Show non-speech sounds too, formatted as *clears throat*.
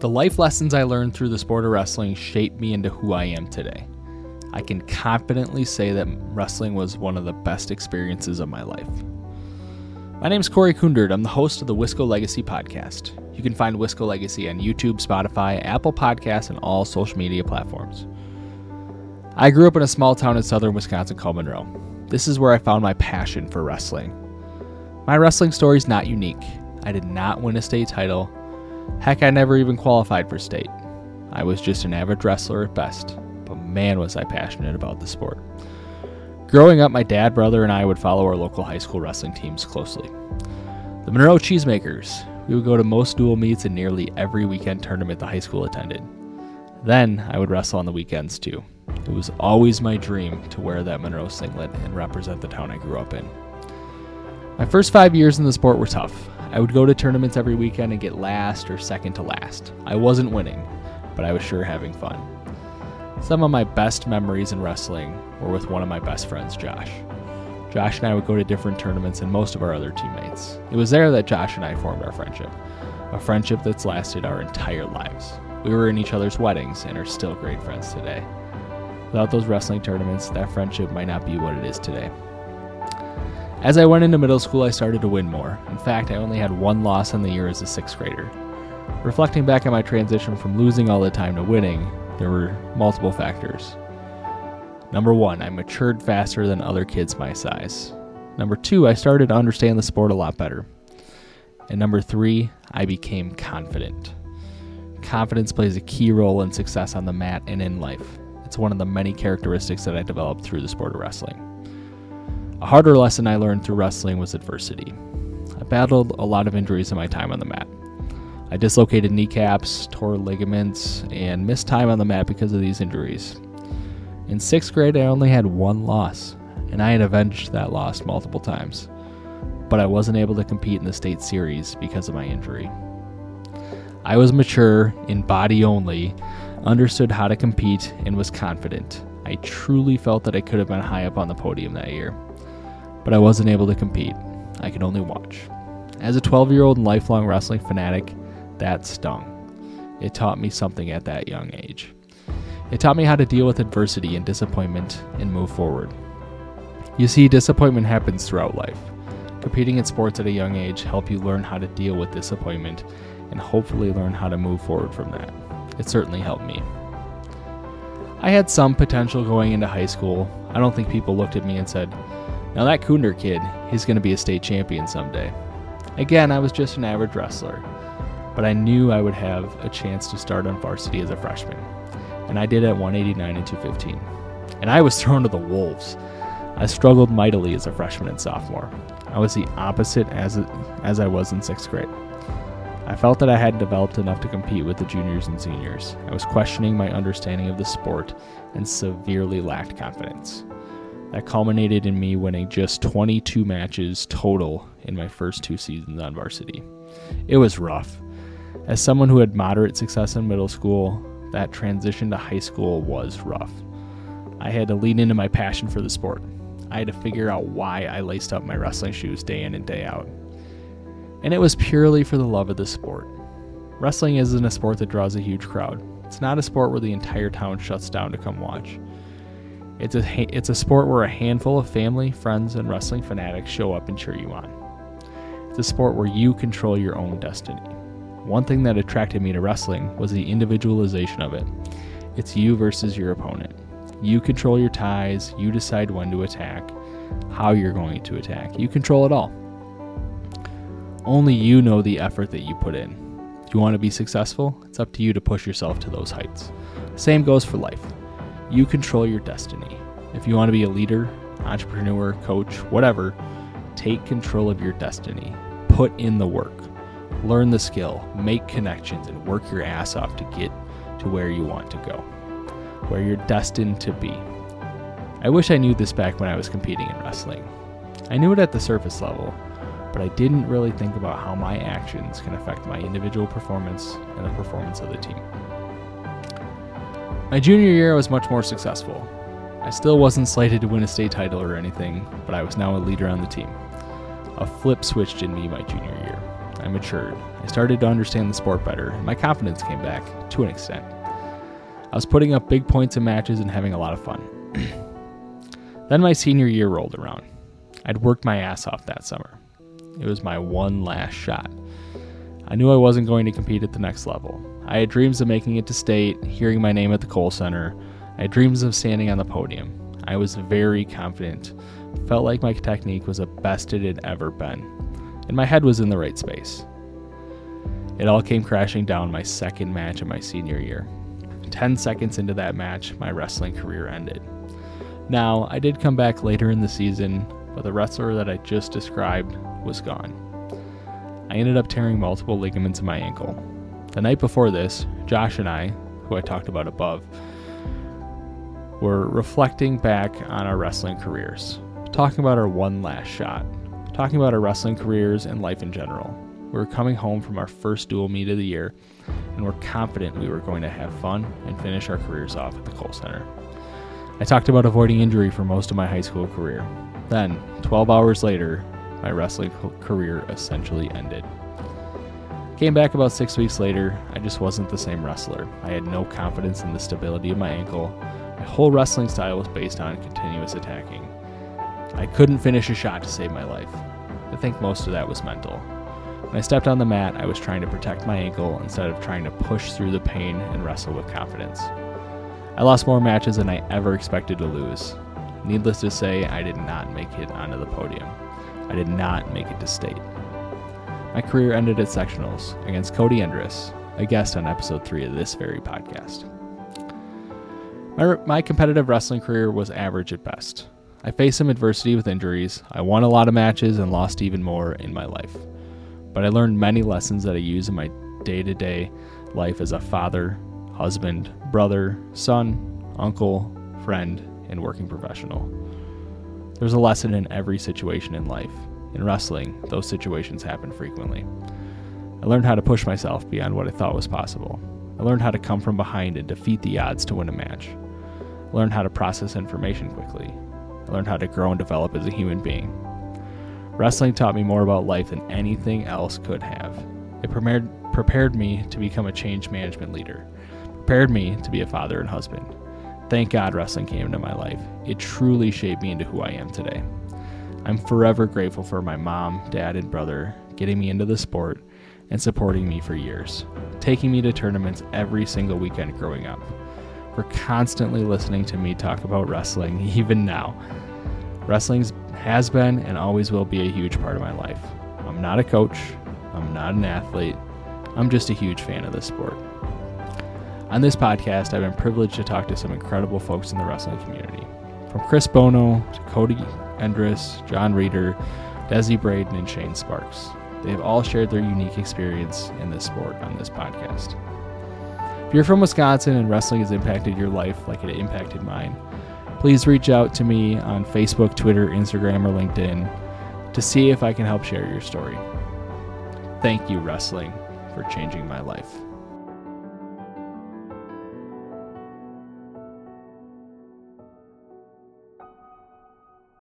The life lessons I learned through the sport of wrestling shaped me into who I am today. I can confidently say that wrestling was one of the best experiences of my life. My name is Corey Kundert. I'm the host of the Wisco Legacy podcast. You can find Wisco Legacy on YouTube, Spotify, Apple Podcasts, and all social media platforms. I grew up in a small town in southern Wisconsin called Monroe. This is where I found my passion for wrestling. My wrestling story is not unique. I did not win a state title, Heck, I never even qualified for state. I was just an average wrestler at best, but man, was I passionate about the sport. Growing up, my dad, brother, and I would follow our local high school wrestling teams closely. The Monroe Cheesemakers. We would go to most dual meets and nearly every weekend tournament the high school attended. Then I would wrestle on the weekends too. It was always my dream to wear that Monroe singlet and represent the town I grew up in. My first five years in the sport were tough. I would go to tournaments every weekend and get last or second to last. I wasn't winning, but I was sure having fun. Some of my best memories in wrestling were with one of my best friends, Josh. Josh and I would go to different tournaments than most of our other teammates. It was there that Josh and I formed our friendship, a friendship that's lasted our entire lives. We were in each other's weddings and are still great friends today. Without those wrestling tournaments, that friendship might not be what it is today. As I went into middle school, I started to win more. In fact, I only had one loss in the year as a sixth grader. Reflecting back on my transition from losing all the time to winning, there were multiple factors. Number one, I matured faster than other kids my size. Number two, I started to understand the sport a lot better. And number three, I became confident. Confidence plays a key role in success on the mat and in life. It's one of the many characteristics that I developed through the sport of wrestling. A harder lesson I learned through wrestling was adversity. I battled a lot of injuries in my time on the mat. I dislocated kneecaps, tore ligaments, and missed time on the mat because of these injuries. In sixth grade, I only had one loss, and I had avenged that loss multiple times. But I wasn't able to compete in the state series because of my injury. I was mature in body only, understood how to compete, and was confident. I truly felt that I could have been high up on the podium that year but I wasn't able to compete. I could only watch. As a 12 year old and lifelong wrestling fanatic, that stung. It taught me something at that young age. It taught me how to deal with adversity and disappointment and move forward. You see, disappointment happens throughout life. Competing in sports at a young age help you learn how to deal with disappointment and hopefully learn how to move forward from that. It certainly helped me. I had some potential going into high school. I don't think people looked at me and said, now, that Kundert kid, he's going to be a state champion someday. Again, I was just an average wrestler, but I knew I would have a chance to start on varsity as a freshman, and I did at 189 and 215. And I was *laughs* thrown to the wolves. I struggled mightily as a freshman and sophomore. I was the opposite as, as I was in sixth grade. I felt that I hadn't developed enough to compete with the juniors and seniors. I was questioning my understanding of the sport and severely lacked confidence. That culminated in me winning just 22 matches total in my first two seasons on varsity. It was rough. As someone who had moderate success in middle school, that transition to high school was rough. I had to lean into my passion for the sport. I had to figure out why I laced up my wrestling shoes day in and day out. And it was purely for the love of the sport. Wrestling isn't a sport that draws a huge crowd. It's not a sport where the entire town shuts down to come watch. It's a, it's a sport where a handful of family, friends, and wrestling fanatics show up and cheer you on. It's a sport where you control your own destiny. One thing that attracted me to wrestling was the individualization of it. It's you versus your opponent. You control your ties, you decide when to attack, how you're going to attack. You control it all. Only you know the effort that you put in. If you want to be successful, it's up to you to push yourself to those heights. Same goes for life. You control your destiny. If you want to be a leader, entrepreneur, coach, whatever, take control of your destiny. Put in the work. Learn the skill, make connections, and work your ass off to get to where you want to go, where you're destined to be. I wish I knew this back when I was competing in wrestling. I knew it at the surface level, but I didn't really think about how my actions can affect my individual performance and the performance of the team. My junior year was much more successful. I still wasn't slated to win a state title or anything, but I was now a leader on the team. A flip switched in me my junior year. I matured. I started to understand the sport better, and my confidence came back to an extent. I was putting up big points in matches and having a lot of fun. *clears throat* then my senior year rolled around. I'd worked my ass off that summer. It was my one last shot. I knew I wasn't going to compete at the next level. I had dreams of making it to state, hearing my name at the Kohl Center. I had dreams of standing on the podium. I was very confident, felt like my technique was the best it had ever been, and my head was in the right space. It all came crashing down my second match of my senior year. 10 seconds into that match, my wrestling career ended. Now, I did come back later in the season, but the wrestler that I just described was gone. I ended up tearing multiple ligaments in my ankle. The night before this, Josh and I, who I talked about above, were reflecting back on our wrestling careers, talking about our one last shot, talking about our wrestling careers and life in general. We were coming home from our first dual meet of the year, and we're confident we were going to have fun and finish our careers off at the Kohl Center. I talked about avoiding injury for most of my high school career. Then, 12 hours later, my wrestling career essentially ended. Came back about six weeks later, I just wasn't the same wrestler. I had no confidence in the stability of my ankle. My whole wrestling style was based on continuous attacking. I couldn't finish a shot to save my life. I think most of that was mental. When I stepped on the mat, I was trying to protect my ankle instead of trying to push through the pain and wrestle with confidence. I lost more matches than I ever expected to lose. Needless to say, I did not make it onto the podium. I did not make it to state. My career ended at sectionals against Cody Endress, a guest on episode 3 of this very podcast. My, my competitive wrestling career was average at best. I faced some adversity with injuries, I won a lot of matches, and lost even more in my life. But I learned many lessons that I use in my day to day life as a father, husband, brother, son, uncle, friend, and working professional. There's a lesson in every situation in life. In wrestling, those situations happen frequently. I learned how to push myself beyond what I thought was possible. I learned how to come from behind and defeat the odds to win a match. I learned how to process information quickly. I learned how to grow and develop as a human being. Wrestling taught me more about life than anything else could have. It prepared, prepared me to become a change management leader, prepared me to be a father and husband. Thank God wrestling came into my life. It truly shaped me into who I am today. I'm forever grateful for my mom, dad, and brother getting me into the sport and supporting me for years, taking me to tournaments every single weekend growing up for constantly listening to me talk about wrestling, *laughs* even now. Wrestling has been and always will be a huge part of my life. I'm not a coach, I'm not an athlete, I'm just a huge fan of this sport. On this podcast, I've been privileged to talk to some incredible folks in the wrestling community. From Chris Bono to Cody Endress, John Reeder, Desi Braden, and Shane Sparks. They've all shared their unique experience in this sport on this podcast. If you're from Wisconsin and wrestling has impacted your life like it impacted mine, please reach out to me on Facebook, Twitter, Instagram, or LinkedIn to see if I can help share your story. Thank you, wrestling, for changing my life.